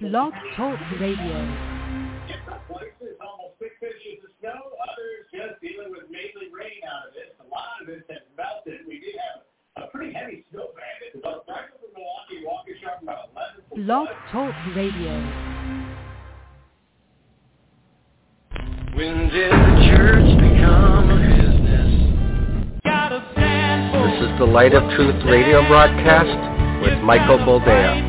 Blog Talk Radio. In some places, almost six inches of snow. Others just dealing with mainly rain out of this. A lot of this has melted. We did have a pretty heavy snow. It's about right over Milwaukee, Waukesha, about 11. Blog Talk Radio. When did the church become a business? This is the Light of Truth radio broadcast with Michael Boldea.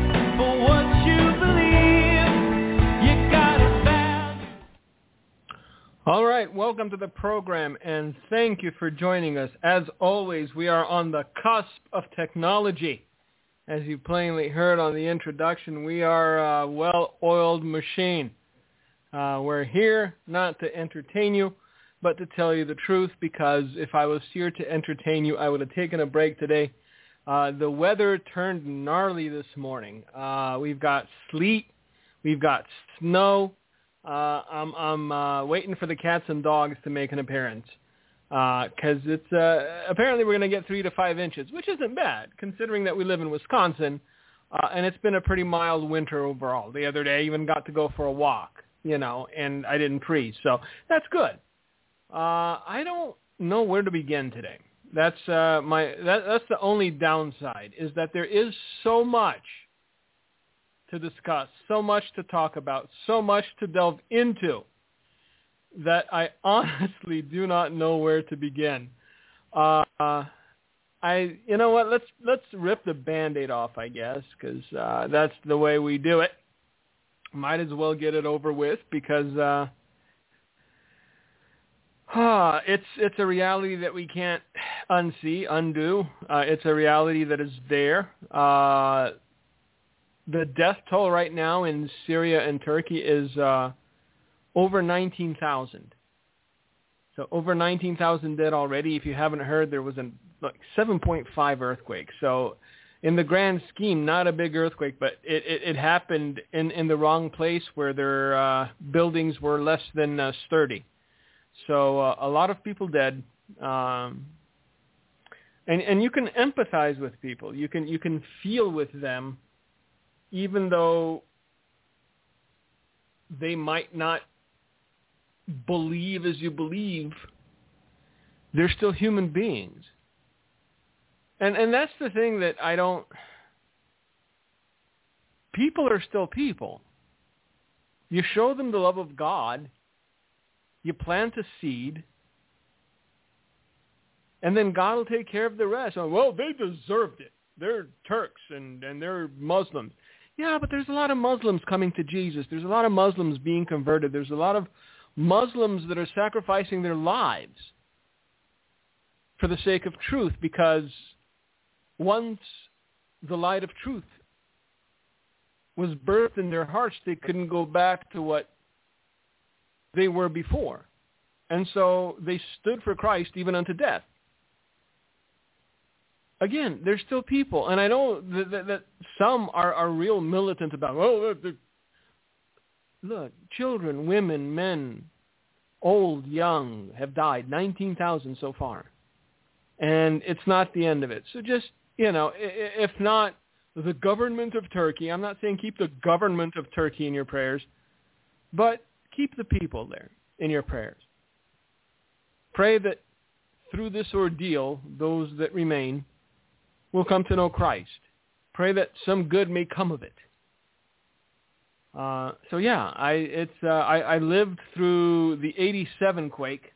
Right, welcome to the program and thank you for joining us. As always, we are on the cusp of technology. As you plainly heard on the introduction, we are a well-oiled machine. Uh, we're here not to entertain you, but to tell you the truth because if I was here to entertain you, I would have taken a break today. Uh, the weather turned gnarly this morning. Uh, we've got sleet. We've got snow. Uh, I'm, I'm uh, waiting for the cats and dogs to make an appearance because it's uh, apparently we're going to get three to five inches, which isn't bad considering that we live in Wisconsin uh, and it's been a pretty mild winter overall. The other day, I even got to go for a walk, you know, and I didn't freeze, so that's good. Uh, I don't know where to begin today. That's uh, my that, that's the only downside is that there is so much to discuss, so much to talk about, so much to delve into that I honestly do not know where to begin. Uh, I, you know what? Let's let's rip the band-aid off, I guess, because uh, that's the way we do it. Might as well get it over with because uh, uh, it's it's a reality that we can't unsee, undo. Uh, it's a reality that is there. Uh, the death toll right now in Syria and Turkey is uh, over 19,000. So over 19,000 dead already. If you haven't heard, there was a like 7.5 earthquake. So in the grand scheme, not a big earthquake, but it, it, it happened in, in the wrong place where their uh, buildings were less than uh, sturdy. So uh, a lot of people dead. Um, and, and you can empathize with people. You can, you can feel with them even though they might not believe as you believe, they're still human beings. And and that's the thing that I don't people are still people. You show them the love of God, you plant a seed, and then God will take care of the rest. Well, they deserved it. They're Turks and, and they're Muslims. Yeah, but there's a lot of Muslims coming to Jesus. There's a lot of Muslims being converted. There's a lot of Muslims that are sacrificing their lives for the sake of truth because once the light of truth was birthed in their hearts, they couldn't go back to what they were before. And so they stood for Christ even unto death again, they're still people, and I know that, that, that some are, are real militant about. Oh, look, children, women, men, old, young, have died. Nineteen thousand so far, and it's not the end of it. So just you know, if not the government of Turkey, I'm not saying keep the government of Turkey in your prayers, but keep the people there in your prayers. Pray that through this ordeal, those that remain will come to know Christ. Pray that some good may come of it. Uh, so yeah, I it's uh, I, I lived through the '87 quake,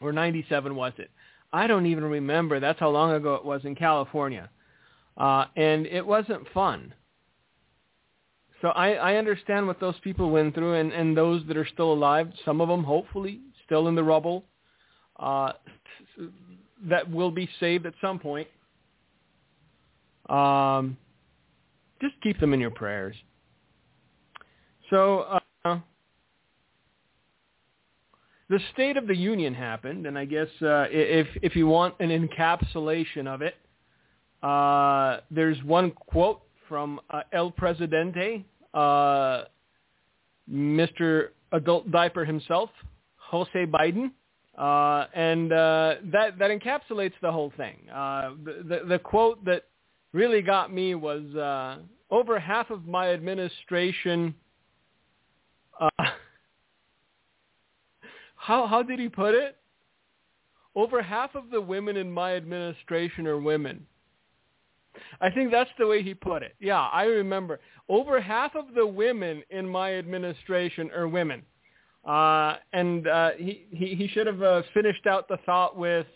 or '97 was it? I don't even remember. That's how long ago it was in California, uh, and it wasn't fun. So I, I understand what those people went through, and, and those that are still alive, some of them hopefully still in the rubble. Uh, that will be saved at some point. Um, just keep them in your prayers. So uh, the State of the Union happened, and I guess uh, if if you want an encapsulation of it, uh, there's one quote from uh, El Presidente, uh, Mr. Adult Diaper himself, Jose Biden. Uh, and uh, that that encapsulates the whole thing. Uh, the, the, the quote that really got me was uh, over half of my administration. Uh, how how did he put it? Over half of the women in my administration are women. I think that's the way he put it. Yeah, I remember. Over half of the women in my administration are women. Uh, and uh, he, he, he should have uh, finished out the thought with,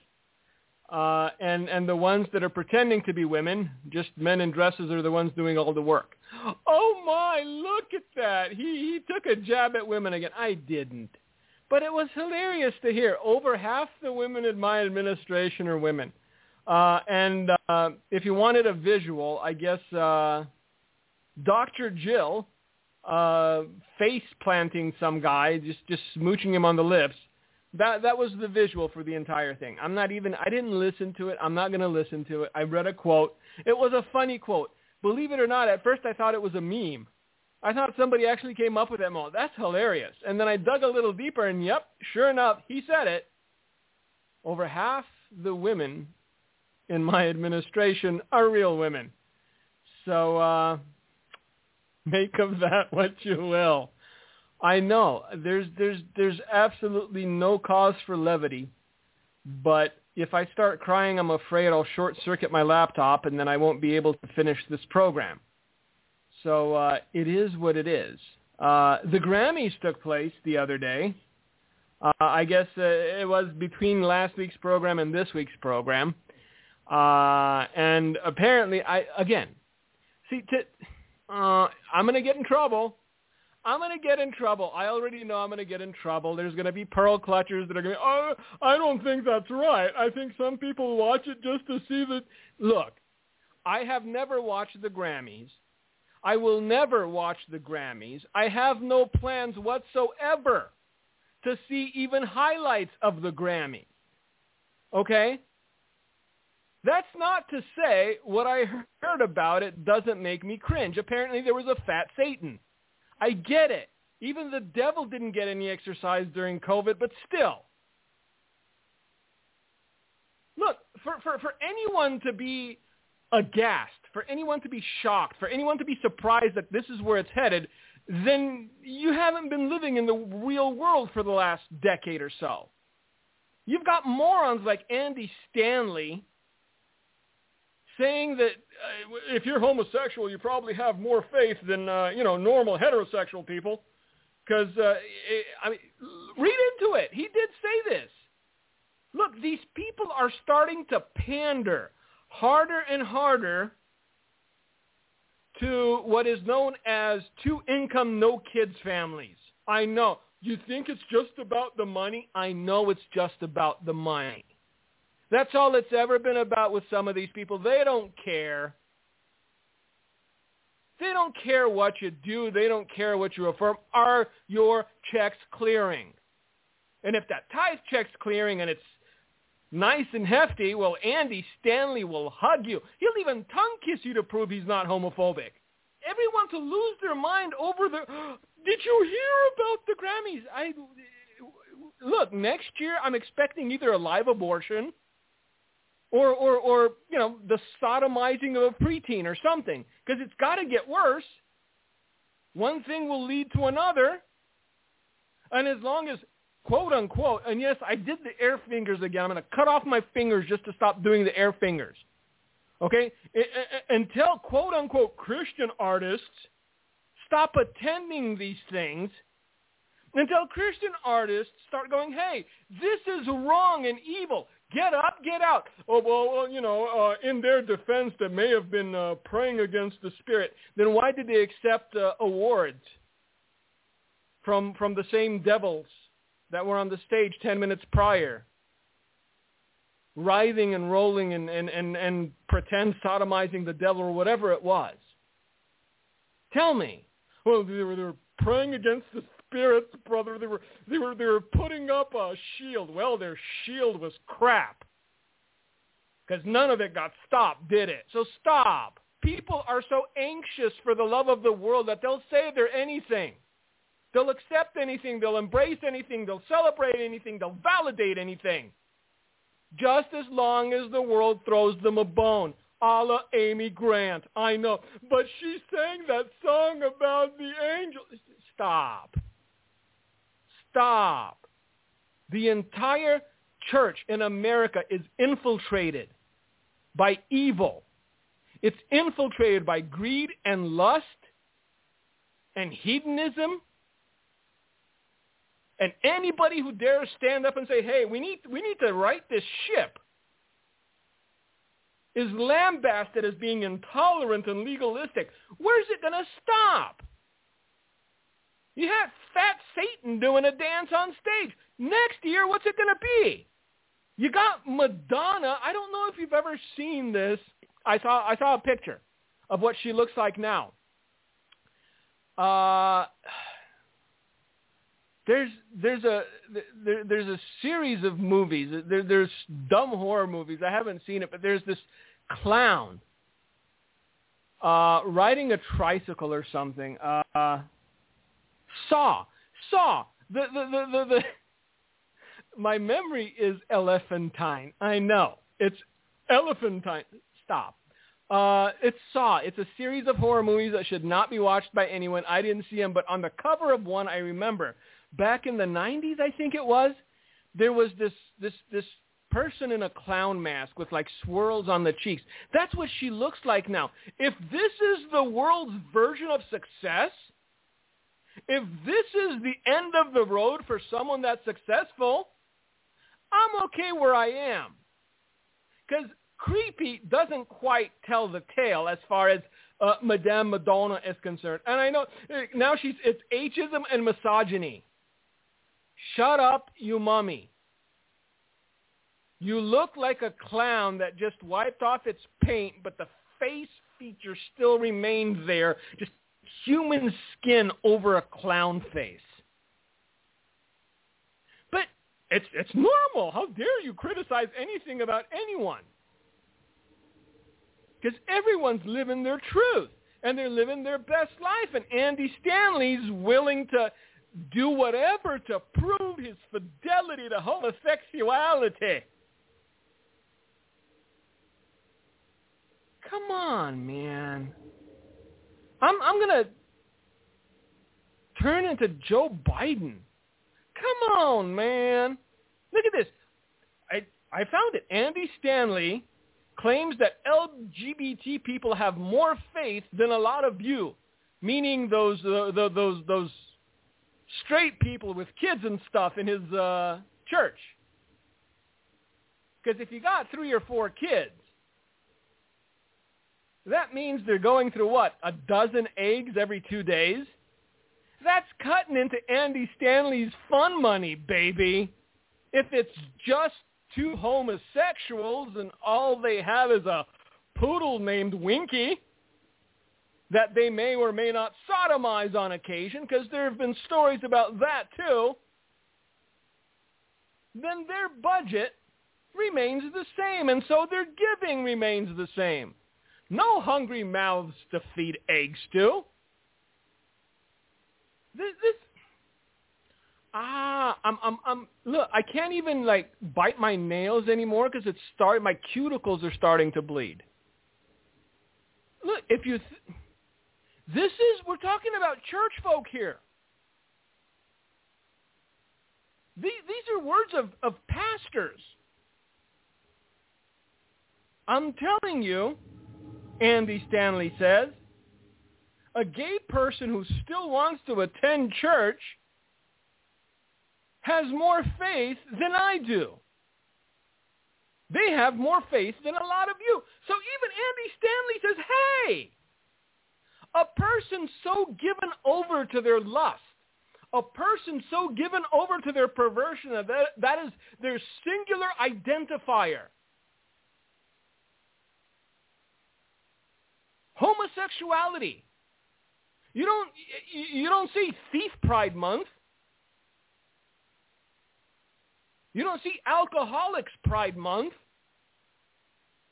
uh, and, and the ones that are pretending to be women, just men in dresses, are the ones doing all the work. Oh my, look at that. He, he took a jab at women again. I didn't. But it was hilarious to hear. Over half the women in my administration are women. Uh, and uh, if you wanted a visual, I guess uh, Dr. Jill uh, face planting some guy, just just smooching him on the lips. That that was the visual for the entire thing. I'm not even. I didn't listen to it. I'm not going to listen to it. I read a quote. It was a funny quote. Believe it or not, at first I thought it was a meme. I thought somebody actually came up with that. Mo, that's hilarious. And then I dug a little deeper, and yep, sure enough, he said it. Over half the women in my administration are real women. So uh, make of that what you will. I know there's there's there's absolutely no cause for levity, but if I start crying, I'm afraid I'll short circuit my laptop and then I won't be able to finish this program. So uh, it is what it is. Uh, the Grammys took place the other day. Uh, I guess uh, it was between last week's program and this week's program. Uh, and apparently, I again, see, to, uh, I'm going to get in trouble. I'm going to get in trouble. I already know I'm going to get in trouble. There's going to be pearl clutchers that are going to, oh, I don't think that's right. I think some people watch it just to see that. Look, I have never watched the Grammys. I will never watch the Grammys. I have no plans whatsoever to see even highlights of the Grammys. Okay? That's not to say what I heard about it doesn't make me cringe. Apparently there was a fat Satan. I get it. Even the devil didn't get any exercise during COVID, but still. Look, for, for, for anyone to be aghast, for anyone to be shocked, for anyone to be surprised that this is where it's headed, then you haven't been living in the real world for the last decade or so. You've got morons like Andy Stanley saying that uh, if you're homosexual, you probably have more faith than uh, you know normal heterosexual people. Because uh, I mean, read into it. He did say this. Look, these people are starting to pander harder and harder to what is known as two-income, no-kids families. I know. You think it's just about the money? I know it's just about the money. That's all it's ever been about with some of these people. They don't care. They don't care what you do. They don't care what you affirm. Are your checks clearing? And if that tithe check's clearing and it's nice and hefty, well, Andy Stanley will hug you. He'll even tongue kiss you to prove he's not homophobic. Everyone to lose their mind over the. Did you hear about the Grammys? I look next year. I'm expecting either a live abortion or, or, or you know, the sodomizing of a preteen or something, because it's got to get worse. One thing will lead to another, and as long as quote unquote, and yes, I did the air fingers again. I'm going to cut off my fingers just to stop doing the air fingers. Okay, until quote unquote Christian artists stop attending these things until Christian artists start going, hey, this is wrong and evil. Get up, get out. Oh, well, you know, uh, in their defense, they may have been uh, praying against the Spirit. Then why did they accept uh, awards from from the same devils that were on the stage 10 minutes prior? Writhing and rolling and, and, and, and pretend sodomizing the devil or whatever it was. Tell me. Well, they were, they were praying against the spirits, brother. They were they were they were putting up a shield. Well, their shield was crap. Because none of it got stopped, did it? So stop. People are so anxious for the love of the world that they'll say they're anything. They'll accept anything. They'll embrace anything. They'll celebrate anything. They'll validate anything. Just as long as the world throws them a bone. a la Amy Grant. I know. But she sang that song about the angel. Stop. Stop. The entire church in America is infiltrated by evil. It's infiltrated by greed and lust and hedonism. And anybody who dares stand up and say, hey, we need, we need to right this ship is lambasted as being intolerant and legalistic. Where's it going to stop? You have Fat Satan doing a dance on stage. Next year, what's it going to be? You got Madonna. I don't know if you've ever seen this. I saw I saw a picture of what she looks like now. Uh, there's there's a there, there's a series of movies. There, there's dumb horror movies. I haven't seen it, but there's this clown uh, riding a tricycle or something. Uh, Saw, Saw. The the the the. the my memory is elephantine. I know it's elephantine. Stop. Uh, it's Saw. It's a series of horror movies that should not be watched by anyone. I didn't see them, but on the cover of one, I remember back in the 90s, I think it was, there was this this this person in a clown mask with like swirls on the cheeks. That's what she looks like now. If this is the world's version of success, if this is the end of the road for someone that's successful, I'm okay where I am. Because creepy doesn't quite tell the tale as far as uh, Madame Madonna is concerned. And I know uh, now she's it's ageism and misogyny. Shut up, you mummy. You look like a clown that just wiped off its paint, but the face feature still remains there, just human skin over a clown face. But it's it's normal. How dare you criticize anything about anyone? Because everyone's living their truth and they're living their best life. And Andy Stanley's willing to do whatever to prove his fidelity to homosexuality. Come on, man. I'm I'm gonna turn into Joe Biden. Come on, man. Look at this. I I found it. Andy Stanley claims that LGBT people have more faith than a lot of you, meaning those uh, the, those those straight people with kids and stuff in his uh, church. Because if you got three or four kids, that means they're going through what? A dozen eggs every two days? That's cutting into Andy Stanley's fun money, baby. If it's just two homosexuals and all they have is a poodle named Winky that they may or may not sodomize on occasion, because there have been stories about that too, then their budget remains the same, and so their giving remains the same. No hungry mouths to feed eggs to. This, this ah, I'm, I'm, I'm. Look, I can't even like bite my nails anymore because it's start. My cuticles are starting to bleed. Look, if you. Th- this is, we're talking about church folk here. These, these are words of, of pastors. I'm telling you, Andy Stanley says, a gay person who still wants to attend church has more faith than I do. They have more faith than a lot of you. So even Andy Stanley says, hey, a person so given over to their lust, a person so given over to their perversion that that is their singular identifier. Homosexuality. You don't you don't see thief pride month. You don't see alcoholics pride month.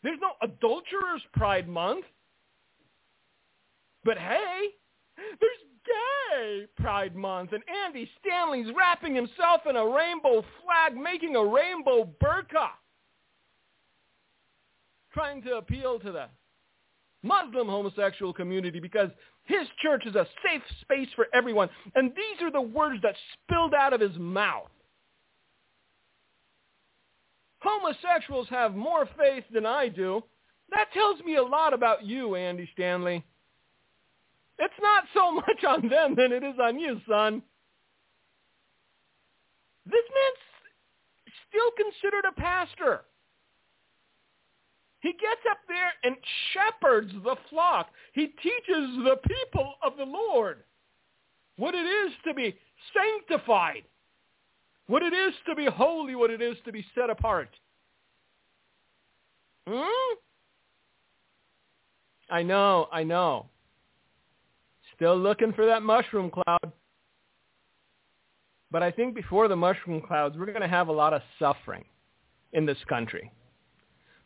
There's no adulterers pride month. But hey, there's Gay Pride Month, and Andy Stanley's wrapping himself in a rainbow flag, making a rainbow burqa, trying to appeal to the Muslim homosexual community because his church is a safe space for everyone. And these are the words that spilled out of his mouth. Homosexuals have more faith than I do. That tells me a lot about you, Andy Stanley. It's not so much on them than it is on you, son. This man's still considered a pastor. He gets up there and shepherds the flock. He teaches the people of the Lord what it is to be sanctified, what it is to be holy, what it is to be set apart. Hmm? I know, I know. Still looking for that mushroom cloud. But I think before the mushroom clouds, we're going to have a lot of suffering in this country.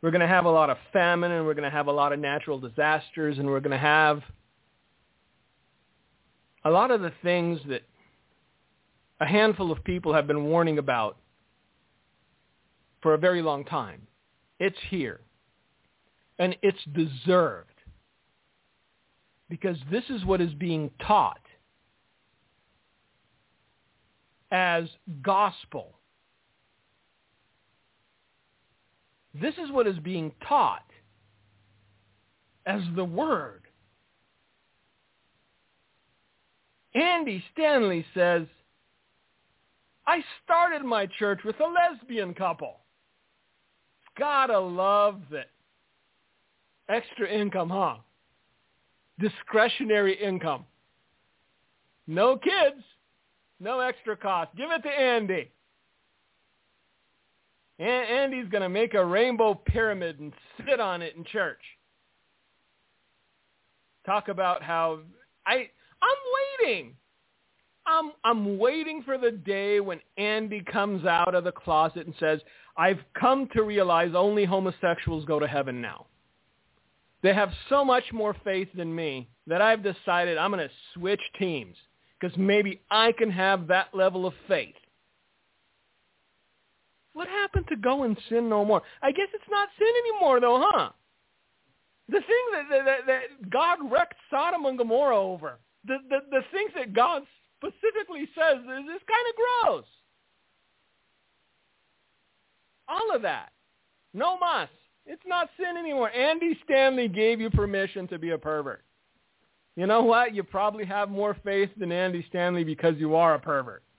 We're going to have a lot of famine and we're going to have a lot of natural disasters and we're going to have a lot of the things that a handful of people have been warning about for a very long time. It's here. And it's deserved. Because this is what is being taught as gospel. This is what is being taught as the word. Andy Stanley says, I started my church with a lesbian couple. Gotta love it. Extra income, huh? Discretionary income. No kids. No extra cost. Give it to Andy. Andy's going to make a rainbow pyramid and sit on it in church. Talk about how I I'm waiting. I'm I'm waiting for the day when Andy comes out of the closet and says, "I've come to realize only homosexuals go to heaven now." They have so much more faith than me that I've decided I'm going to switch teams because maybe I can have that level of faith. What happened to go and sin no more? I guess it's not sin anymore, though, huh? The thing that, that, that God wrecked Sodom and Gomorrah over, the, the, the things that God specifically says is, is kind of gross. All of that. No mas. It's not sin anymore. Andy Stanley gave you permission to be a pervert. You know what? You probably have more faith than Andy Stanley because you are a pervert.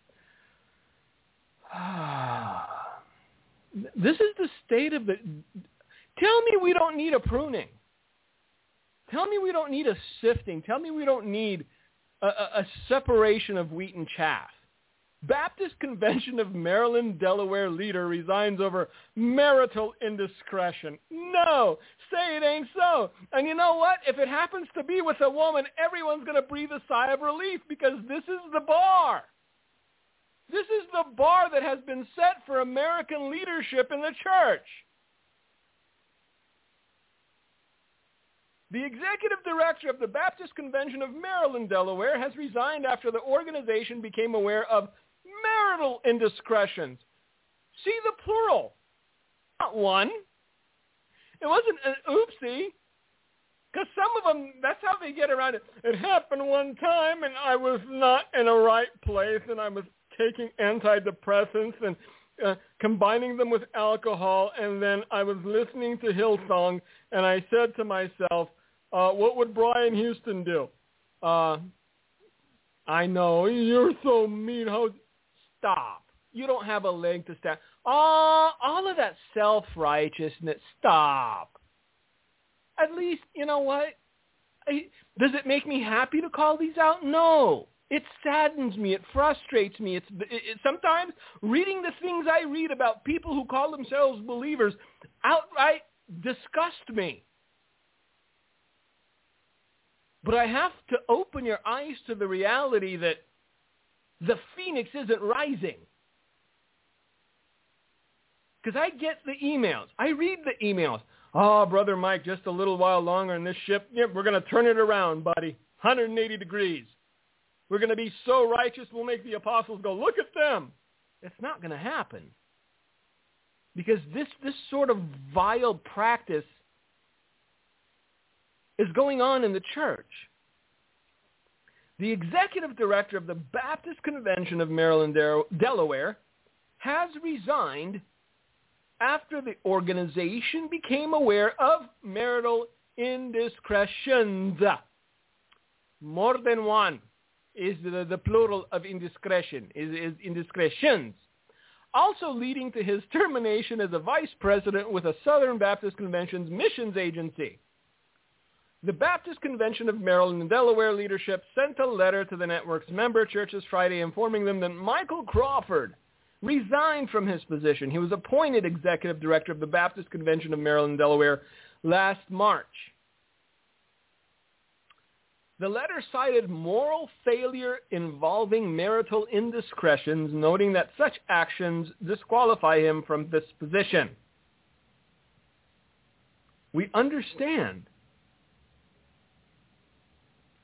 Ah. This is the state of the... Tell me we don't need a pruning. Tell me we don't need a sifting. Tell me we don't need a, a, a separation of wheat and chaff. Baptist Convention of Maryland, Delaware leader resigns over marital indiscretion. No, say it ain't so. And you know what? If it happens to be with a woman, everyone's going to breathe a sigh of relief because this is the bar. This is the bar that has been set for American leadership in the church. The executive director of the Baptist Convention of Maryland, Delaware, has resigned after the organization became aware of marital indiscretions. See the plural, not one. It wasn't an oopsie. Because some of them, that's how they get around it. It happened one time and I was not in a right place and I was taking antidepressants and uh, combining them with alcohol and then I was listening to Hillsong and I said to myself, uh, what would Brian Houston do? Uh, I know, you're so mean. How Stop. You don't have a leg to stand. Oh, all of that self-righteousness. Stop. At least, you know what? I, does it make me happy to call these out? No. It saddens me. It frustrates me. It's it, it, sometimes reading the things I read about people who call themselves believers outright disgust me. But I have to open your eyes to the reality that the phoenix isn't rising. Because I get the emails. I read the emails. Oh, Brother Mike, just a little while longer in this ship. We're going to turn it around, buddy. 180 degrees. We're going to be so righteous we'll make the apostles go, look at them. It's not going to happen. Because this, this sort of vile practice is going on in the church. The executive director of the Baptist Convention of Maryland, Delaware, has resigned after the organization became aware of marital indiscretions. More than one is the, the plural of indiscretion, is, is indiscretions. Also leading to his termination as a vice president with a Southern Baptist Convention's missions agency. The Baptist Convention of Maryland and Delaware leadership sent a letter to the network's member churches Friday informing them that Michael Crawford resigned from his position. He was appointed executive director of the Baptist Convention of Maryland and Delaware last March. The letter cited moral failure involving marital indiscretions, noting that such actions disqualify him from this position. We understand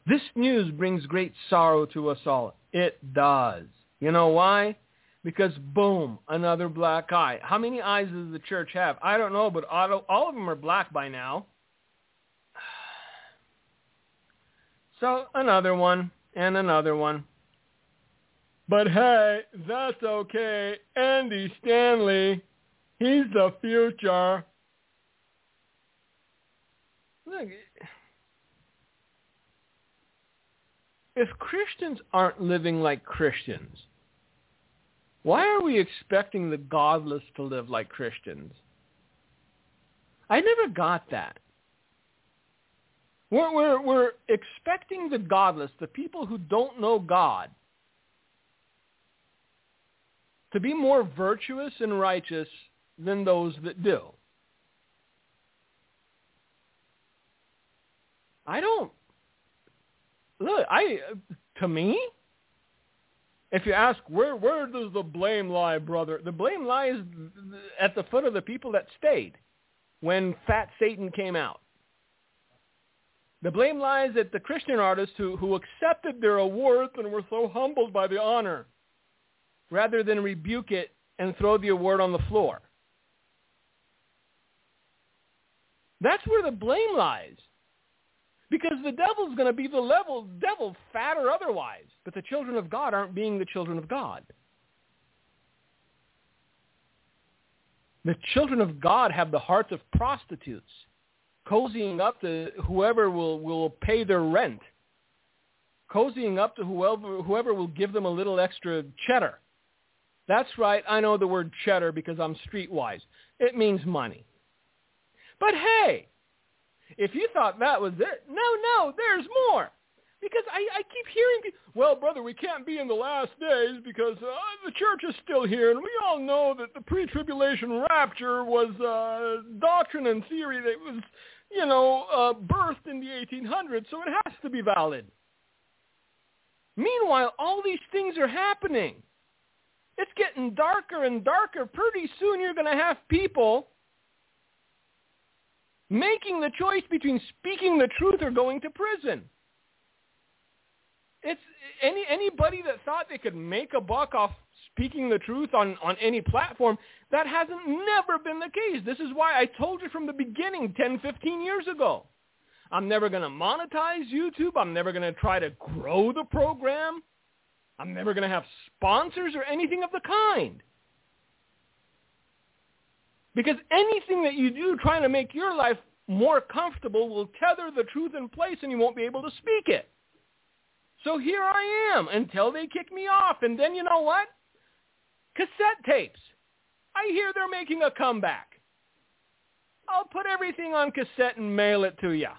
this news brings great sorrow to us all. It does. You know why? Because boom, another black eye. How many eyes does the church have? I don't know, but all of them are black by now. So another one and another one. But hey, that's okay. Andy Stanley, he's the future. Look, if Christians aren't living like Christians, why are we expecting the godless to live like Christians? I never got that. We're, we're, we're expecting the godless, the people who don't know God, to be more virtuous and righteous than those that do. I don't look, I to me, if you ask where where does the blame lie, brother? The blame lies at the foot of the people that stayed when Fat Satan came out. The blame lies at the Christian artists who, who accepted their award and were so humbled by the honor rather than rebuke it and throw the award on the floor. That's where the blame lies. Because the devil's going to be the level, devil, fat or otherwise. But the children of God aren't being the children of God. The children of God have the hearts of prostitutes, cozying up to whoever will, will pay their rent, cozying up to whoever, whoever will give them a little extra cheddar. That's right, I know the word cheddar because I'm streetwise. It means money. But hey, if you thought that was it, no, no, there's more. Because I, I keep hearing well, brother, we can't be in the last days because uh, the church is still here, and we all know that the pre-tribulation rapture was uh, doctrine and theory that was, you know, uh, birthed in the 1800s, so it has to be valid. Meanwhile, all these things are happening. It's getting darker and darker. Pretty soon you're going to have people making the choice between speaking the truth or going to prison. It's any anybody that thought they could make a buck off speaking the truth on, on any platform, that hasn't never been the case. This is why I told you from the beginning 10, 15 years ago. I'm never going to monetize YouTube. I'm never going to try to grow the program. I'm never going to have sponsors or anything of the kind. Because anything that you do trying to make your life more comfortable will tether the truth in place and you won't be able to speak it. So here I am until they kick me off. And then you know what? Cassette tapes. I hear they're making a comeback. I'll put everything on cassette and mail it to you.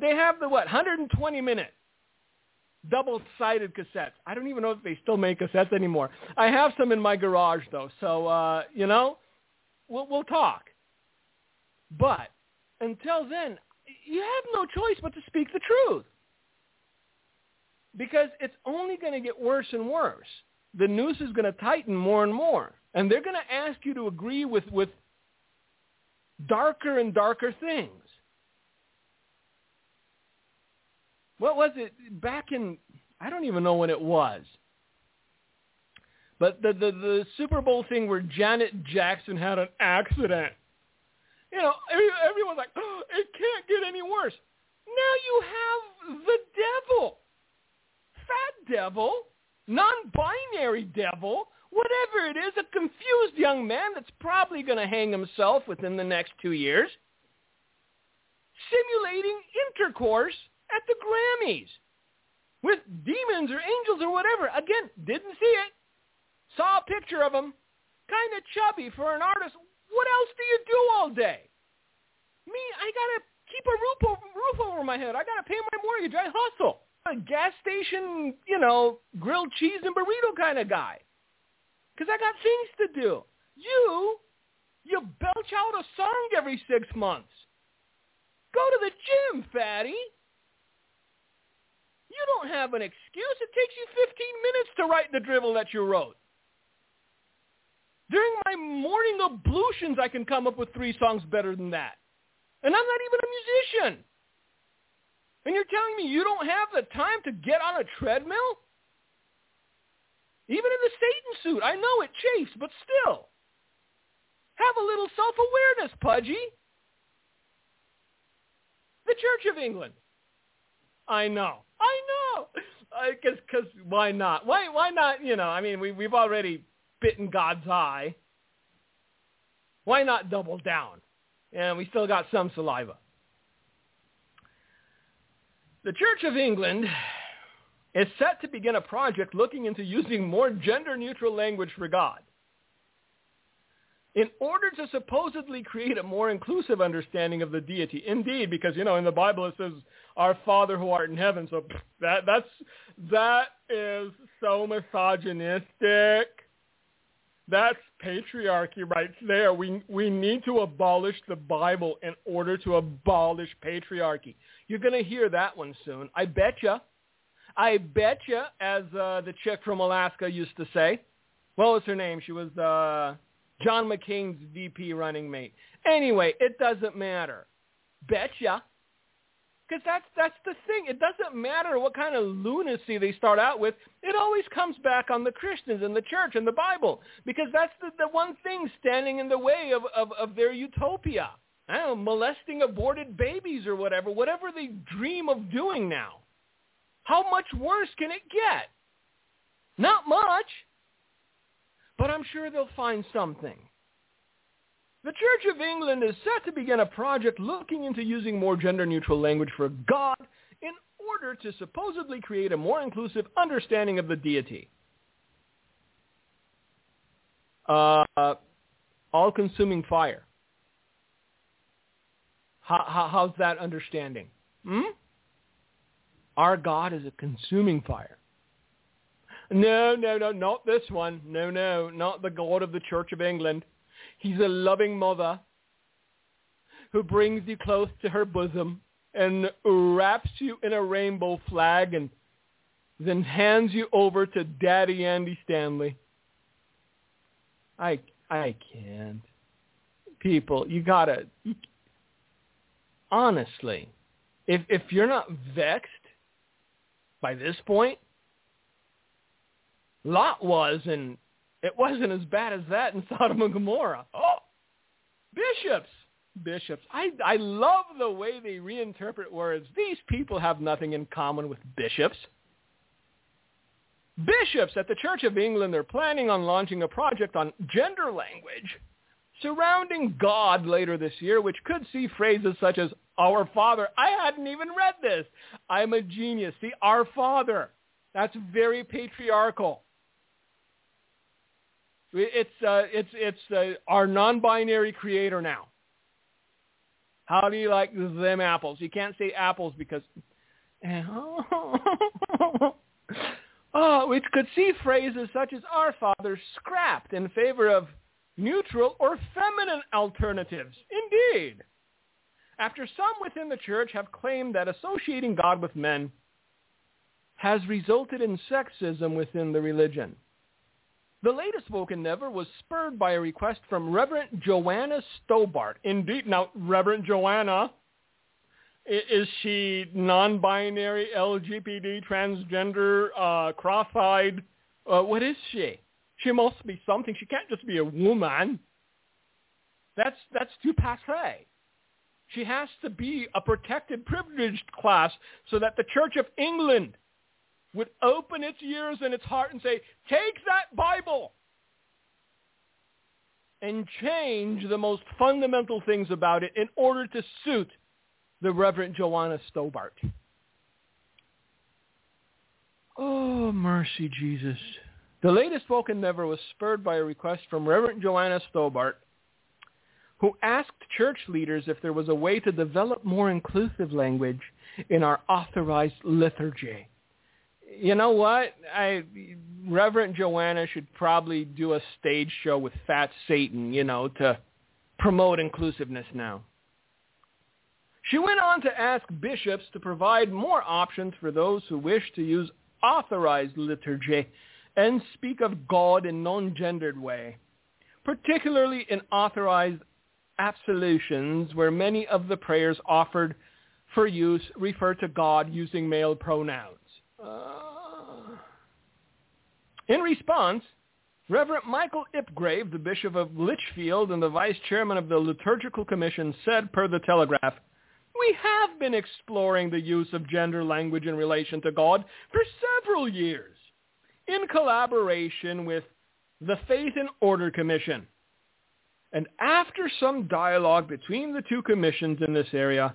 They have the what, 120 minute double-sided cassettes. I don't even know if they still make cassettes anymore. I have some in my garage though, so uh, you know, we'll, we'll talk. But until then, you have no choice but to speak the truth. Because it's only going to get worse and worse. The noose is going to tighten more and more. And they're going to ask you to agree with, with darker and darker things. What was it back in, I don't even know when it was. But the, the, the Super Bowl thing where Janet Jackson had an accident you know, everyone's like, oh, it can't get any worse. Now you have the devil. Fat devil, non-binary devil, whatever it is, a confused young man that's probably going to hang himself within the next two years, simulating intercourse at the Grammys with demons or angels or whatever. Again, didn't see it. Saw a picture of him. Kind of chubby for an artist. What else do you do all day? Me, I got to keep a roof over, roof over my head. I got to pay my mortgage. I hustle. A gas station, you know, grilled cheese and burrito kind of guy. Because I got things to do. You, you belch out a song every six months. Go to the gym, fatty. You don't have an excuse. It takes you 15 minutes to write the drivel that you wrote. During my morning ablutions, I can come up with three songs better than that. And I'm not even a musician. And you're telling me you don't have the time to get on a treadmill? Even in the Satan suit. I know it chafes, but still. Have a little self-awareness, Pudgy. The Church of England. I know. I know. Because cause why not? Why why not? You know, I mean, we we've already bitten God's eye. Why not double down? And we still got some saliva. The Church of England is set to begin a project looking into using more gender-neutral language for God. In order to supposedly create a more inclusive understanding of the deity, indeed, because you know in the Bible it says "Our Father who art in heaven," so that that's that is so misogynistic. That's patriarchy right there. We we need to abolish the Bible in order to abolish patriarchy. You're going to hear that one soon. I betcha. I betcha, as uh, the chick from Alaska used to say. What was her name? She was uh, John McCain's VP running mate. Anyway, it doesn't matter. Betcha. Because that's that's the thing. It doesn't matter what kind of lunacy they start out with. It always comes back on the Christians and the church and the Bible because that's the, the one thing standing in the way of, of, of their utopia. Know, molesting aborted babies or whatever, whatever they dream of doing now. How much worse can it get? Not much. But I'm sure they'll find something. The Church of England is set to begin a project looking into using more gender-neutral language for God in order to supposedly create a more inclusive understanding of the deity. Uh, all-consuming fire. How, how, how's that understanding? Hmm? Our God is a consuming fire. No, no, no, not this one. No, no, not the God of the Church of England. He's a loving mother who brings you close to her bosom and wraps you in a rainbow flag and then hands you over to Daddy Andy Stanley. I I can't. People, you gotta. Honestly, if if you're not vexed by this point, Lot was, and it wasn't as bad as that in Sodom and Gomorrah. Oh, bishops, bishops. I, I love the way they reinterpret words. These people have nothing in common with bishops. Bishops at the Church of England are planning on launching a project on gender language surrounding God later this year, which could see phrases such as our Father. I hadn't even read this. I'm a genius. See, our Father. That's very patriarchal. It's uh, it's it's uh, our non-binary creator now. How do you like them apples? You can't say apples because oh, which could see phrases such as "our father" scrapped in favor of neutral or feminine alternatives. Indeed. After some within the church have claimed that associating God with men has resulted in sexism within the religion. The latest Woken Never was spurred by a request from Reverend Joanna Stobart. Indeed, now Reverend Joanna, is she non-binary, LGBT, transgender, uh, cross-eyed? Uh, what is she? She must be something. She can't just be a woman. That's that's too passe. She has to be a protected, privileged class so that the Church of England would open its ears and its heart and say, take that Bible and change the most fundamental things about it in order to suit the Reverend Joanna Stobart. Oh, mercy, Jesus. The latest Spoken Never was spurred by a request from Reverend Joanna Stobart, who asked church leaders if there was a way to develop more inclusive language in our authorized liturgy. You know what? I Reverend Joanna should probably do a stage show with Fat Satan, you know, to promote inclusiveness now. She went on to ask bishops to provide more options for those who wish to use authorized liturgy and speak of God in non-gendered way, particularly in authorized absolutions where many of the prayers offered for use refer to God using male pronouns. Uh... In response, Reverend Michael Ipgrave, the Bishop of Lichfield and the Vice Chairman of the Liturgical Commission, said per the Telegraph, we have been exploring the use of gender language in relation to God for several years in collaboration with the Faith and Order Commission. And after some dialogue between the two commissions in this area,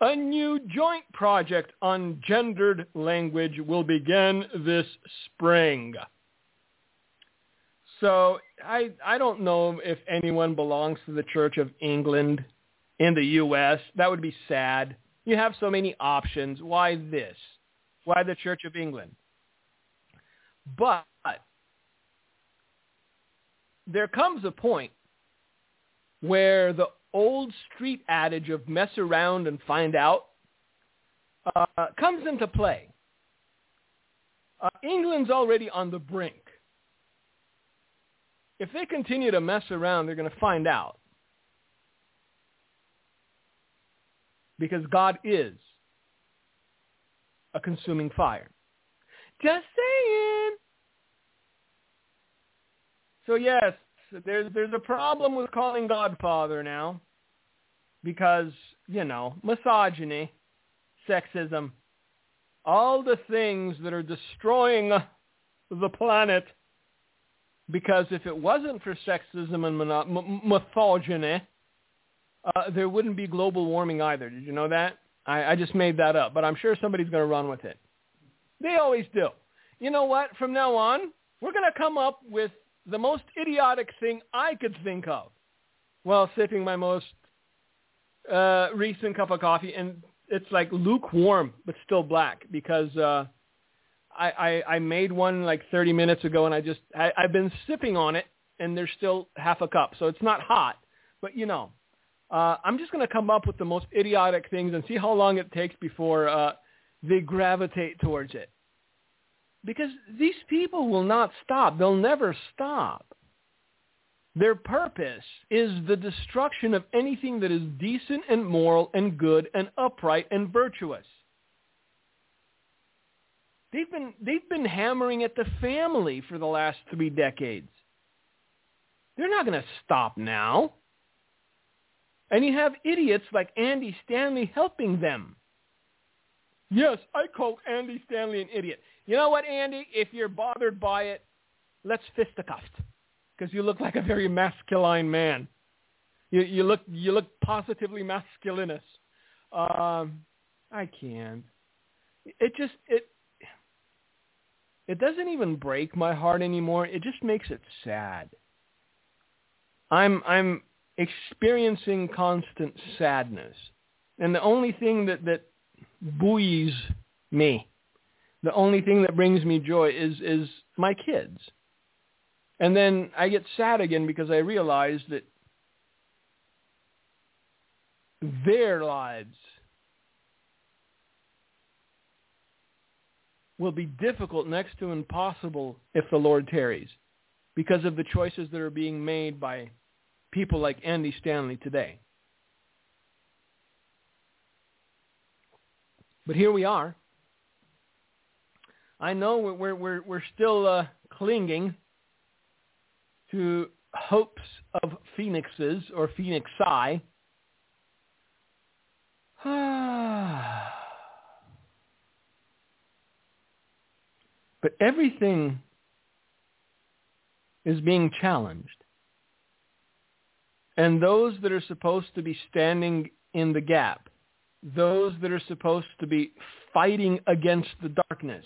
a new joint project on gendered language will begin this spring. So I, I don't know if anyone belongs to the Church of England in the U.S. That would be sad. You have so many options. Why this? Why the Church of England? But there comes a point where the old street adage of mess around and find out uh, comes into play. Uh, England's already on the brink. If they continue to mess around, they're going to find out. because God is a consuming fire. Just saying. So yes, there's there's a problem with calling God Father now because, you know, misogyny, sexism, all the things that are destroying the planet because if it wasn't for sexism and misogyny, uh, there wouldn't be global warming either. Did you know that? I, I just made that up, but I'm sure somebody's going to run with it. They always do. You know what? From now on, we're going to come up with the most idiotic thing I could think of while sipping my most uh, recent cup of coffee, and it's like lukewarm but still black because uh, I, I I made one like 30 minutes ago, and I just I, I've been sipping on it, and there's still half a cup, so it's not hot, but you know uh, I'm just going to come up with the most idiotic things and see how long it takes before uh, they gravitate towards it. Because these people will not stop. They'll never stop. Their purpose is the destruction of anything that is decent and moral and good and upright and virtuous. They've been, they've been hammering at the family for the last three decades. They're not going to stop now. And you have idiots like Andy Stanley helping them. Yes, I call Andy Stanley an idiot. You know what, Andy? If you're bothered by it, let's fisticuffed because you look like a very masculine man. You, you look you look positively masculinous. Um, I can't. It just it it doesn't even break my heart anymore. It just makes it sad. I'm I'm experiencing constant sadness. And the only thing that, that buoys me, the only thing that brings me joy is, is my kids. And then I get sad again because I realize that their lives will be difficult next to impossible if the Lord tarries because of the choices that are being made by people like Andy Stanley today. But here we are. I know we're we're we're still uh, clinging to hopes of phoenixes or phoenix phoenixi. but everything is being challenged. And those that are supposed to be standing in the gap, those that are supposed to be fighting against the darkness,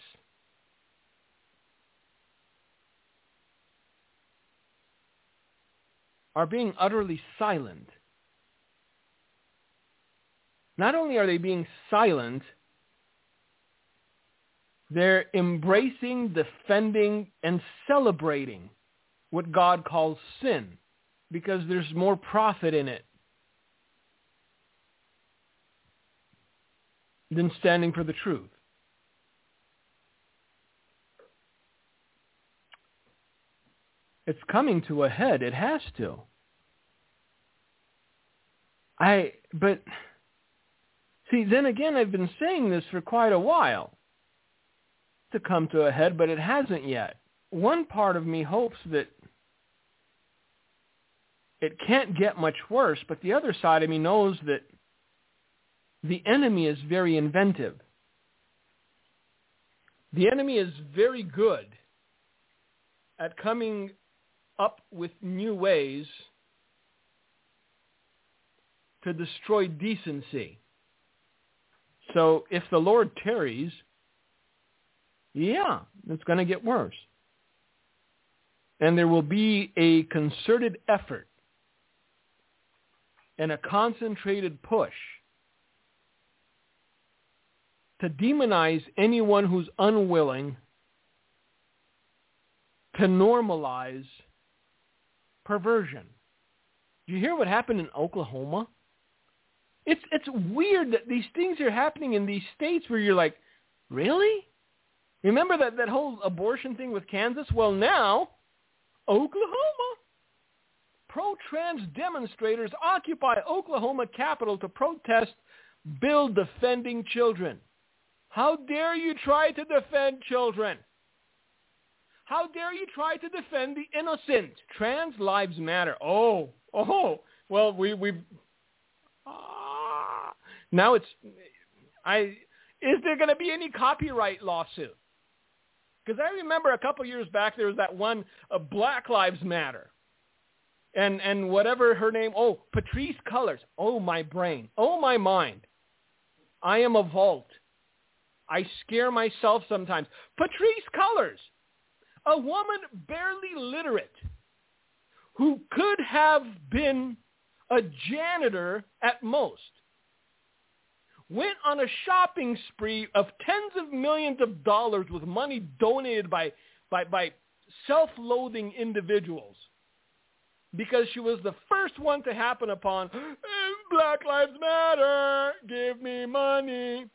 are being utterly silent. Not only are they being silent, they're embracing, defending, and celebrating what God calls sin because there's more profit in it than standing for the truth. It's coming to a head. It has to. I, but, see, then again, I've been saying this for quite a while to come to a head, but it hasn't yet. One part of me hopes that it can't get much worse, but the other side of me knows that the enemy is very inventive. The enemy is very good at coming up with new ways to destroy decency. So if the Lord tarries, yeah, it's going to get worse. And there will be a concerted effort and a concentrated push to demonize anyone who's unwilling to normalize perversion. Do you hear what happened in Oklahoma? It's it's weird that these things are happening in these states where you're like, really? Remember that, that whole abortion thing with Kansas? Well, now, Oklahoma. Pro-trans demonstrators occupy Oklahoma Capitol to protest bill defending children. How dare you try to defend children? How dare you try to defend the innocent? Trans lives matter. Oh, oh. Well, we we. Ah. Now it's. I is there going to be any copyright lawsuit? Because I remember a couple years back there was that one uh, Black Lives Matter, and and whatever her name. Oh, Patrice Cullors. Oh my brain. Oh my mind. I am a vault. I scare myself sometimes. Patrice Cullors a woman barely literate who could have been a janitor at most went on a shopping spree of tens of millions of dollars with money donated by, by, by self-loathing individuals because she was the first one to happen upon eh, Black Lives Matter, give me money.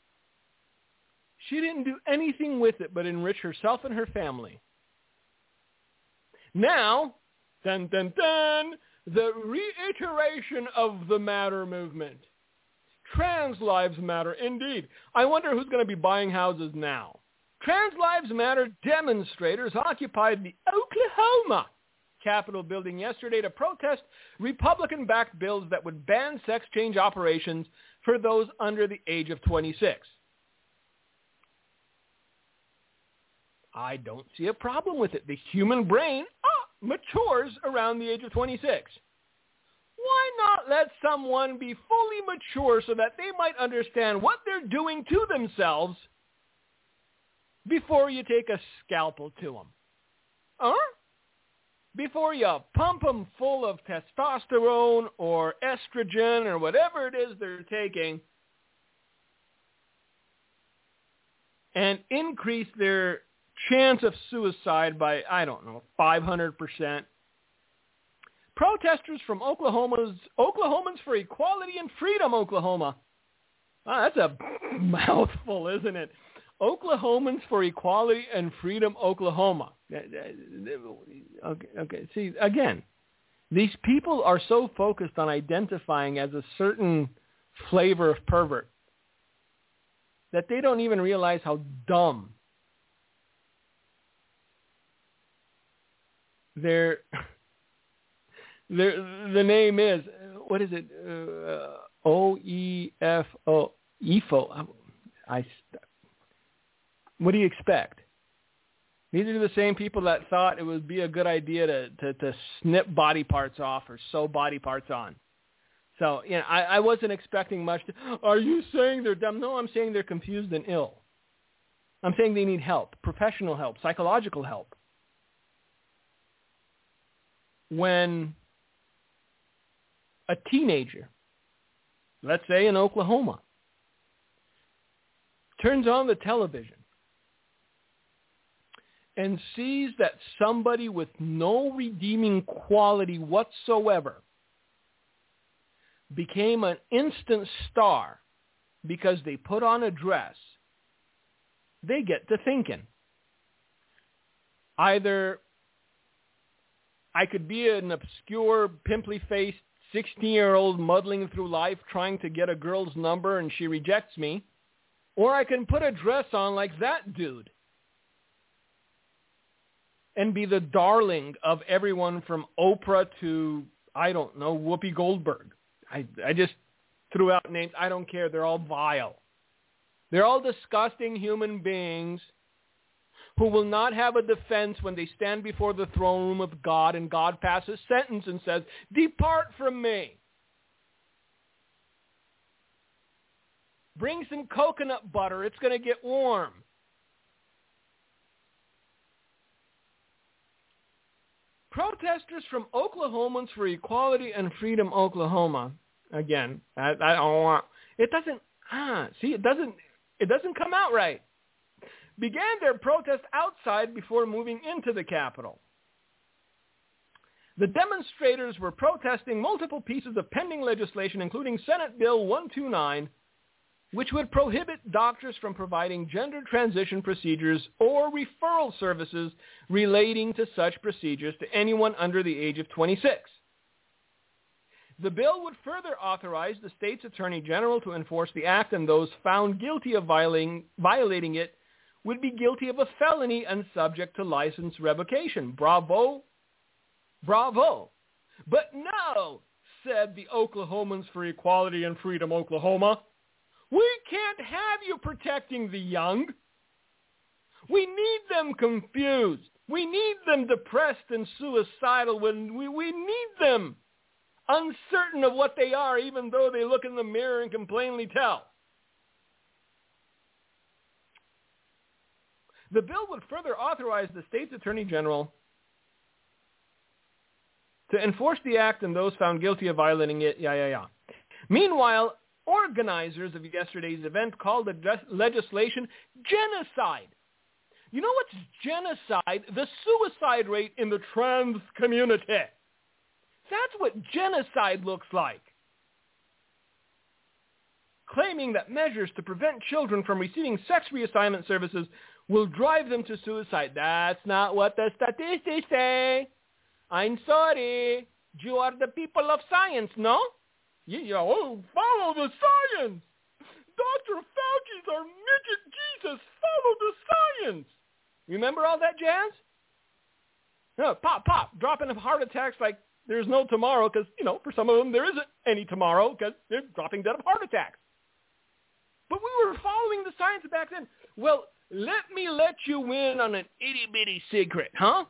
She didn't do anything with it but enrich herself and her family. Now, dun dun dun, the reiteration of the matter movement. Trans lives matter indeed. I wonder who's going to be buying houses now. Trans Lives Matter demonstrators occupied the Oklahoma Capitol building yesterday to protest Republican-backed bills that would ban sex change operations for those under the age of 26. I don't see a problem with it. The human brain ah, matures around the age of 26. Why not let someone be fully mature so that they might understand what they're doing to themselves before you take a scalpel to them? Huh? Before you pump them full of testosterone or estrogen or whatever it is they're taking and increase their chance of suicide by, I don't know, 500%. Protesters from Oklahoma's Oklahomans for Equality and Freedom, Oklahoma. Oh, that's a mouthful, isn't it? Oklahomans for Equality and Freedom, Oklahoma. Eh, eh, eh, okay, okay. See, again, these people are so focused on identifying as a certain flavor of pervert that they don't even realize how dumb their their the name is what is it uh, O E F O EFO. I. What do you expect? These are the same people that thought it would be a good idea to, to, to snip body parts off or sew body parts on. So, you know, I, I wasn't expecting much. To, are you saying they're dumb? No, I'm saying they're confused and ill. I'm saying they need help, professional help, psychological help. When a teenager, let's say in Oklahoma, turns on the television and sees that somebody with no redeeming quality whatsoever became an instant star because they put on a dress, they get to thinking. Either I could be an obscure, pimply-faced 16-year-old muddling through life trying to get a girl's number and she rejects me, or I can put a dress on like that dude and be the darling of everyone from Oprah to, I don't know, Whoopi Goldberg. I, I just threw out names. I don't care. They're all vile. They're all disgusting human beings who will not have a defense when they stand before the throne room of God and God passes sentence and says, depart from me. Bring some coconut butter. It's going to get warm. protesters from Oklahomans for Equality and Freedom, Oklahoma. Again, I, I don't want. It doesn't. Ah, see, it doesn't. It doesn't come out right. Began their protest outside before moving into the Capitol. The demonstrators were protesting multiple pieces of pending legislation, including Senate Bill 129, which would prohibit doctors from providing gender transition procedures or referral services relating to such procedures to anyone under the age of 26. The bill would further authorize the state's attorney general to enforce the act and those found guilty of violating, violating it would be guilty of a felony and subject to license revocation. Bravo. Bravo. But no, said the Oklahomans for Equality and Freedom, Oklahoma. We can't have you protecting the young. We need them confused. We need them depressed and suicidal. When we, we need them uncertain of what they are, even though they look in the mirror and can plainly tell. The bill would further authorize the state's attorney general to enforce the act and those found guilty of violating it. Yeah, yeah, yeah. Meanwhile, organizers of yesterday's event called the legislation genocide. You know what's genocide? The suicide rate in the trans community. That's what genocide looks like. Claiming that measures to prevent children from receiving sex reassignment services will drive them to suicide. That's not what the statistics say. I'm sorry. You are the people of science, no? Yeah, oh, follow the science. Dr. Fauci's our midget Jesus. Follow the science. Remember all that jazz? No, pop, pop, dropping of heart attacks like there's no tomorrow because, you know, for some of them there isn't any tomorrow because they're dropping dead of heart attacks. But we were following the science back then. Well, let me let you in on an itty-bitty secret, huh?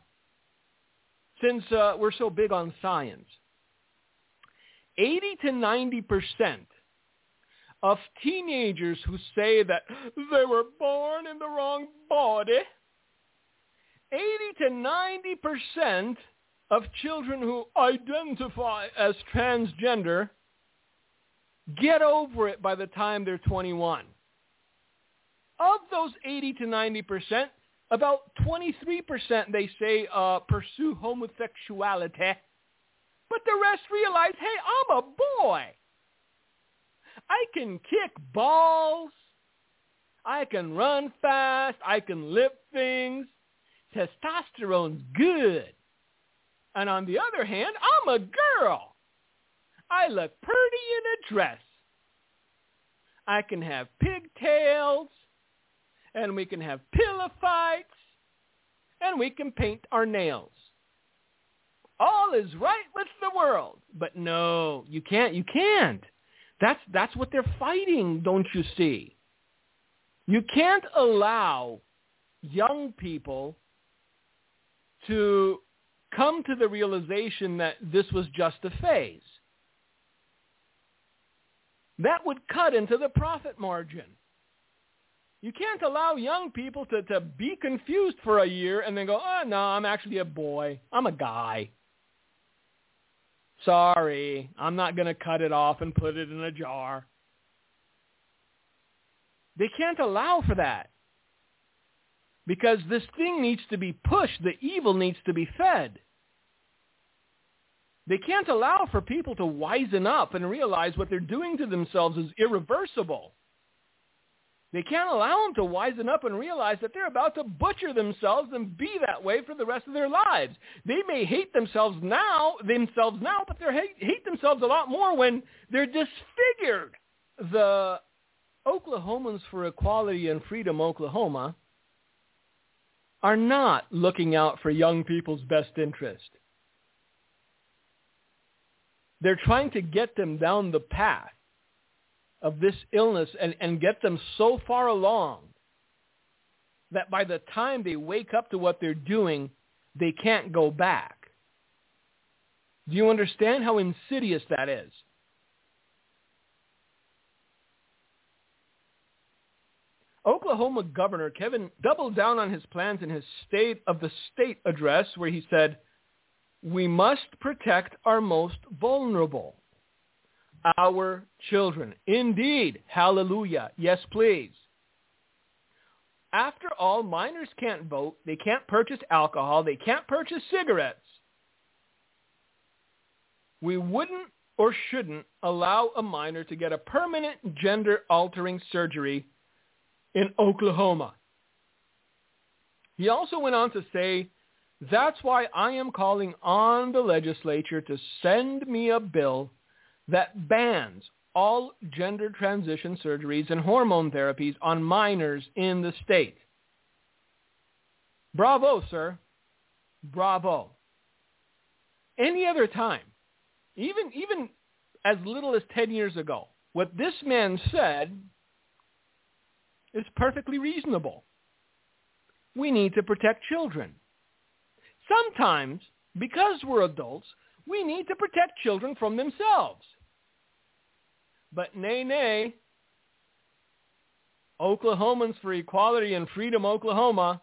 Since uh, we're so big on science. 80 to 90 percent of teenagers who say that they were born in the wrong body, 80 to 90 percent of children who identify as transgender get over it by the time they're 21. Of those 80 to 90 percent, about 23 percent they say uh, pursue homosexuality but the rest realize, hey, I'm a boy. I can kick balls. I can run fast. I can lift things. Testosterone's good. And on the other hand, I'm a girl. I look pretty in a dress. I can have pigtails, and we can have pillow fights, and we can paint our nails all is right with the world. But no, you can't. You can't. That's, that's what they're fighting, don't you see? You can't allow young people to come to the realization that this was just a phase. That would cut into the profit margin. You can't allow young people to, to be confused for a year and then go, ah, oh, no, I'm actually a boy. I'm a guy. Sorry, I'm not going to cut it off and put it in a jar. They can't allow for that. Because this thing needs to be pushed. The evil needs to be fed. They can't allow for people to wisen up and realize what they're doing to themselves is irreversible. They can't allow them to wisen up and realize that they're about to butcher themselves and be that way for the rest of their lives. They may hate themselves now, themselves now, but they hate, hate themselves a lot more when they're disfigured. The Oklahomans for Equality and Freedom Oklahoma are not looking out for young people's best interest. They're trying to get them down the path of this illness and, and get them so far along that by the time they wake up to what they're doing, they can't go back. Do you understand how insidious that is? Oklahoma Governor Kevin doubled down on his plans in his State of the State address where he said, we must protect our most vulnerable, our children. Indeed. Hallelujah. Yes, please. After all, minors can't vote. They can't purchase alcohol. They can't purchase cigarettes. We wouldn't or shouldn't allow a minor to get a permanent gender-altering surgery in Oklahoma. He also went on to say, that's why I am calling on the legislature to send me a bill that bans all gender transition surgeries and hormone therapies on minors in the state. Bravo, sir. Bravo. Any other time, even, even as little as 10 years ago, what this man said is perfectly reasonable. We need to protect children. Sometimes, because we're adults, we need to protect children from themselves. But nay, nay, Oklahomans for Equality and Freedom Oklahoma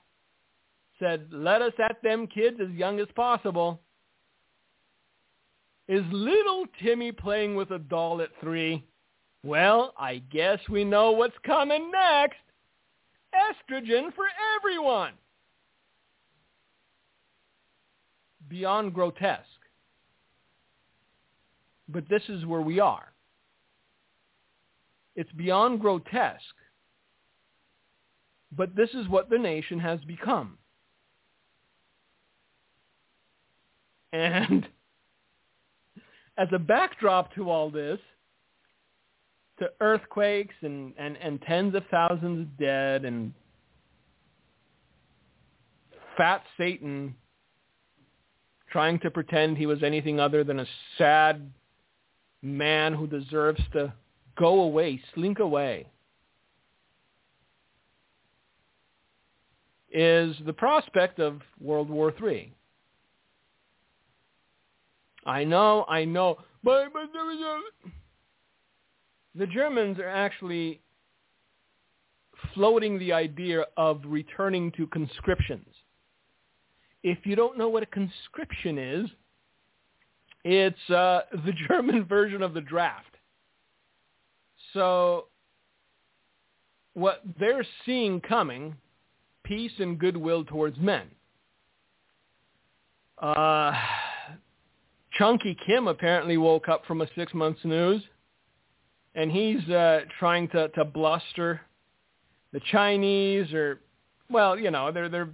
said, let us at them kids as young as possible. Is little Timmy playing with a doll at three? Well, I guess we know what's coming next. Estrogen for everyone. Beyond grotesque. But this is where we are. It's beyond grotesque. But this is what the nation has become. And as a backdrop to all this, to earthquakes and, and, and tens of thousands dead and fat Satan trying to pretend he was anything other than a sad man who deserves to go away, slink away, is the prospect of World War III. I know, I know, but, but the Germans are actually floating the idea of returning to conscriptions. If you don't know what a conscription is, it's uh, the German version of the draft. So what they're seeing coming, peace and goodwill towards men. Uh, Chunky Kim apparently woke up from a six-month snooze and he's uh, trying to, to bluster the Chinese or, well, you know, they're they're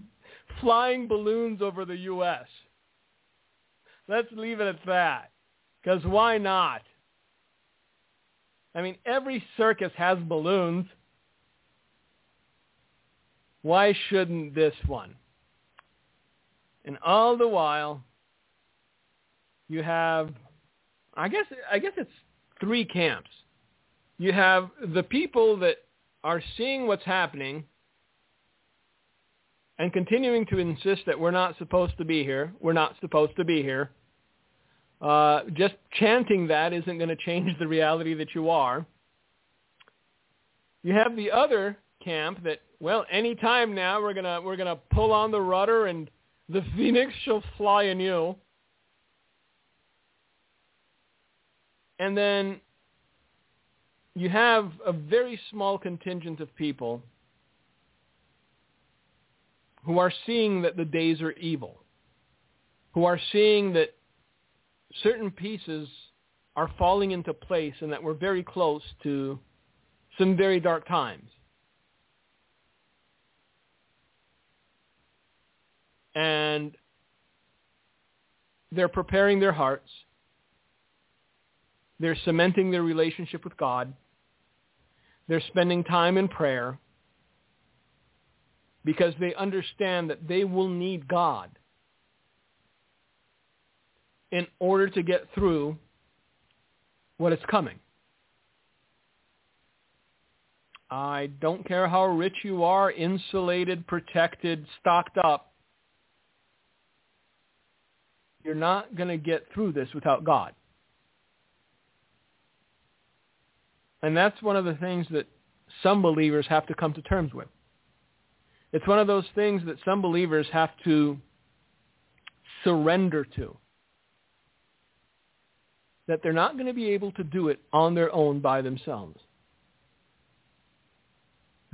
flying balloons over the U.S. Let's leave it at that, because why not? I mean, every circus has balloons. Why shouldn't this one? And all the while, you have, I guess, I guess it's three camps You have the people that are seeing what's happening and continuing to insist that we're not supposed to be here. We're not supposed to be here. Uh, just chanting that isn't going to change the reality that you are. You have the other camp that, well, any time now we're gonna we're gonna pull on the rudder and the phoenix shall fly anew. And then you have a very small contingent of people who are seeing that the days are evil, who are seeing that certain pieces are falling into place and that we're very close to some very dark times. And they're preparing their hearts. They're cementing their relationship with God. They're spending time in prayer because they understand that they will need God in order to get through what is coming. I don't care how rich you are, insulated, protected, stocked up. You're not going to get through this without God. And that's one of the things that some believers have to come to terms with. It's one of those things that some believers have to surrender to. That they're not going to be able to do it on their own by themselves.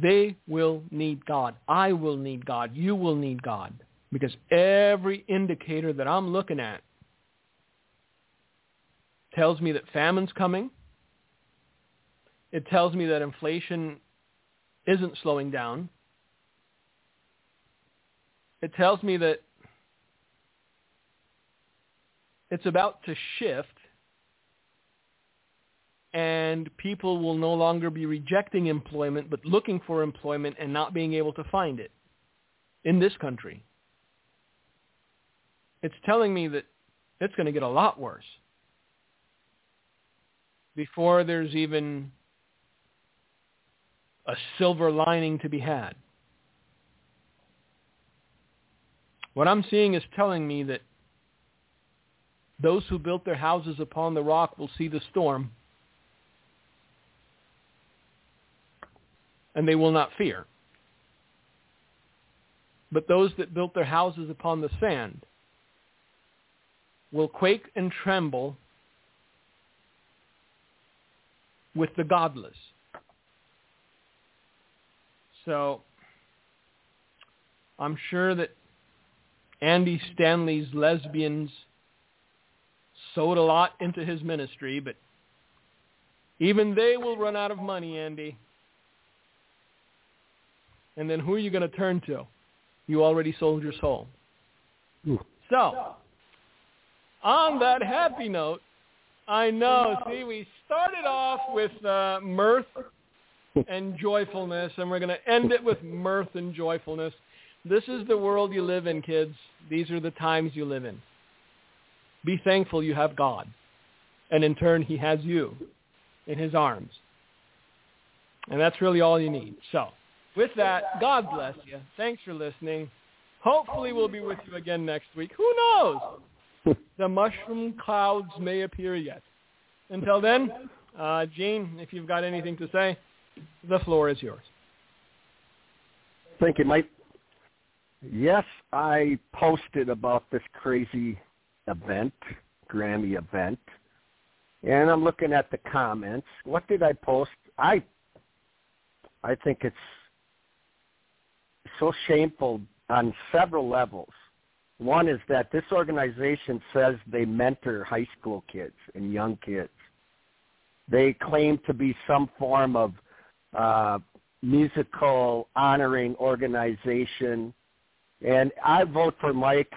They will need God. I will need God. You will need God. Because every indicator that I'm looking at tells me that famine's coming. It tells me that inflation isn't slowing down. It tells me that it's about to shift and people will no longer be rejecting employment but looking for employment and not being able to find it in this country. It's telling me that it's going to get a lot worse before there's even a silver lining to be had. What I'm seeing is telling me that those who built their houses upon the rock will see the storm and they will not fear. But those that built their houses upon the sand will quake and tremble with the godless. So I'm sure that Andy Stanley's lesbians sowed a lot into his ministry, but even they will run out of money, Andy. And then who are you going to turn to? You already sold your soul. Ooh. So, on that happy note, I know, see, we started off with uh, mirth and joyfulness, and we're going to end it with mirth and joyfulness. This is the world you live in, kids. These are the times you live in. Be thankful you have God. And in turn, he has you in his arms. And that's really all you need. So with that, God bless you. Thanks for listening. Hopefully we'll be with you again next week. Who knows? the mushroom clouds may appear yet. Until then, uh, Gene, if you've got anything to say, the floor is yours. Thank you, Mike. Yes, I posted about this crazy event, Grammy event, and I'm looking at the comments. What did I post? I I think it's so shameful on several levels. One is that this organization says they mentor high school kids and young kids. They claim to be some form of uh, musical honoring organization. And I vote for Mike.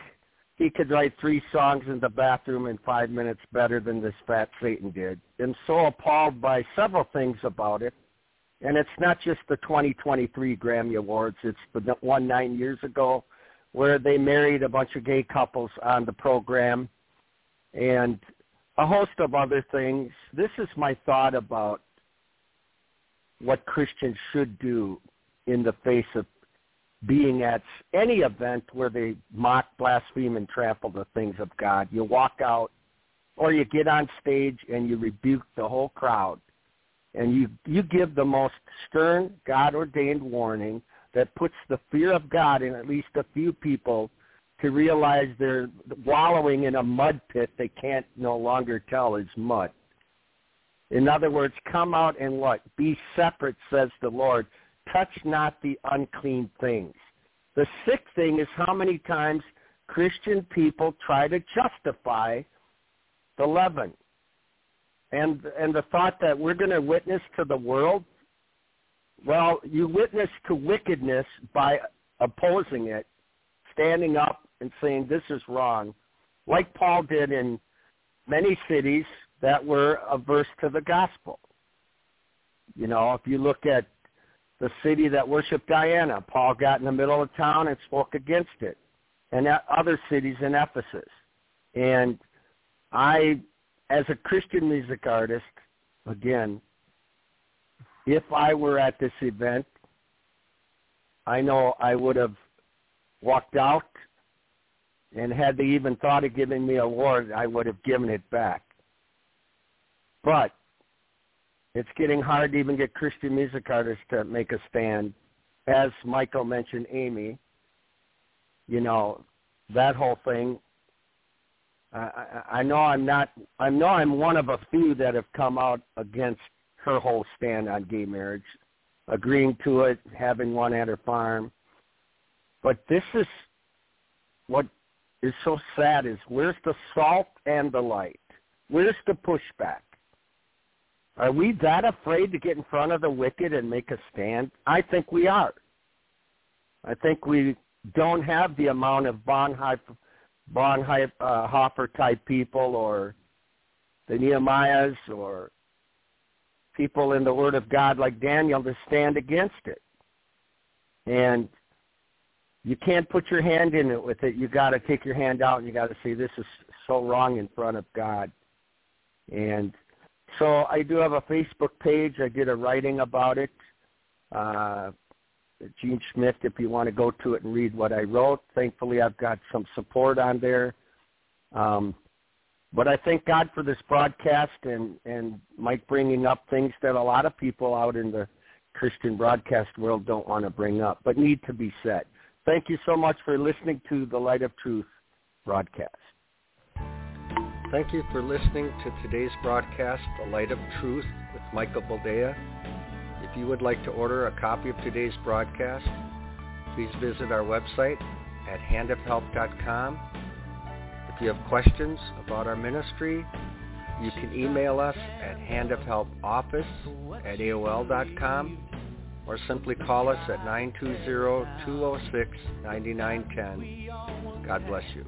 He could write three songs in the bathroom in five minutes better than this fat Satan did. I'm so appalled by several things about it. And it's not just the 2023 Grammy Awards. It's the one nine years ago where they married a bunch of gay couples on the program and a host of other things. This is my thought about what Christians should do in the face of being at any event where they mock, blaspheme, and trample the things of God. You walk out or you get on stage and you rebuke the whole crowd and you you give the most stern God ordained warning that puts the fear of God in at least a few people to realize they're wallowing in a mud pit they can't no longer tell is mud. In other words, come out and what? Be separate, says the Lord. Touch not the unclean things. The sick thing is how many times Christian people try to justify the leaven. And and the thought that we're going to witness to the world, well, you witness to wickedness by opposing it, standing up and saying this is wrong, like Paul did in many cities that were averse to the gospel. You know, if you look at the city that worshiped Diana, Paul got in the middle of town and spoke against it, and other cities in Ephesus. And I, as a Christian music artist, again, if I were at this event, I know I would have walked out and had they even thought of giving me a award, I would have given it back. But it's getting hard to even get Christian music artists to make a stand. As Michael mentioned, Amy, you know, that whole thing. I, I know I'm not. I know I'm one of a few that have come out against her whole stand on gay marriage, agreeing to it, having one at her farm. But this is what is so sad is where's the salt and the light? Where's the pushback? Are we that afraid to get in front of the wicked and make a stand? I think we are. I think we don't have the amount of Bonhoeffer, Bonhoeffer type people or the Nehemiahs or people in the Word of God like Daniel to stand against it. And you can't put your hand in it with it. You got to take your hand out and you got to say this is so wrong in front of God. And so I do have a Facebook page. I did a writing about it. Uh, Gene Schmidt, if you want to go to it and read what I wrote. Thankfully, I've got some support on there. Um, but I thank God for this broadcast and, and Mike bringing up things that a lot of people out in the Christian broadcast world don't want to bring up, but need to be said. Thank you so much for listening to the Light of Truth broadcast. Thank you for listening to today's broadcast, The Light of Truth with Michael Boldea. If you would like to order a copy of today's broadcast, please visit our website at handofhelp.com. If you have questions about our ministry, you can email us at handofhelpoffice at AOL.com or simply call us at 920-206-9910. God bless you.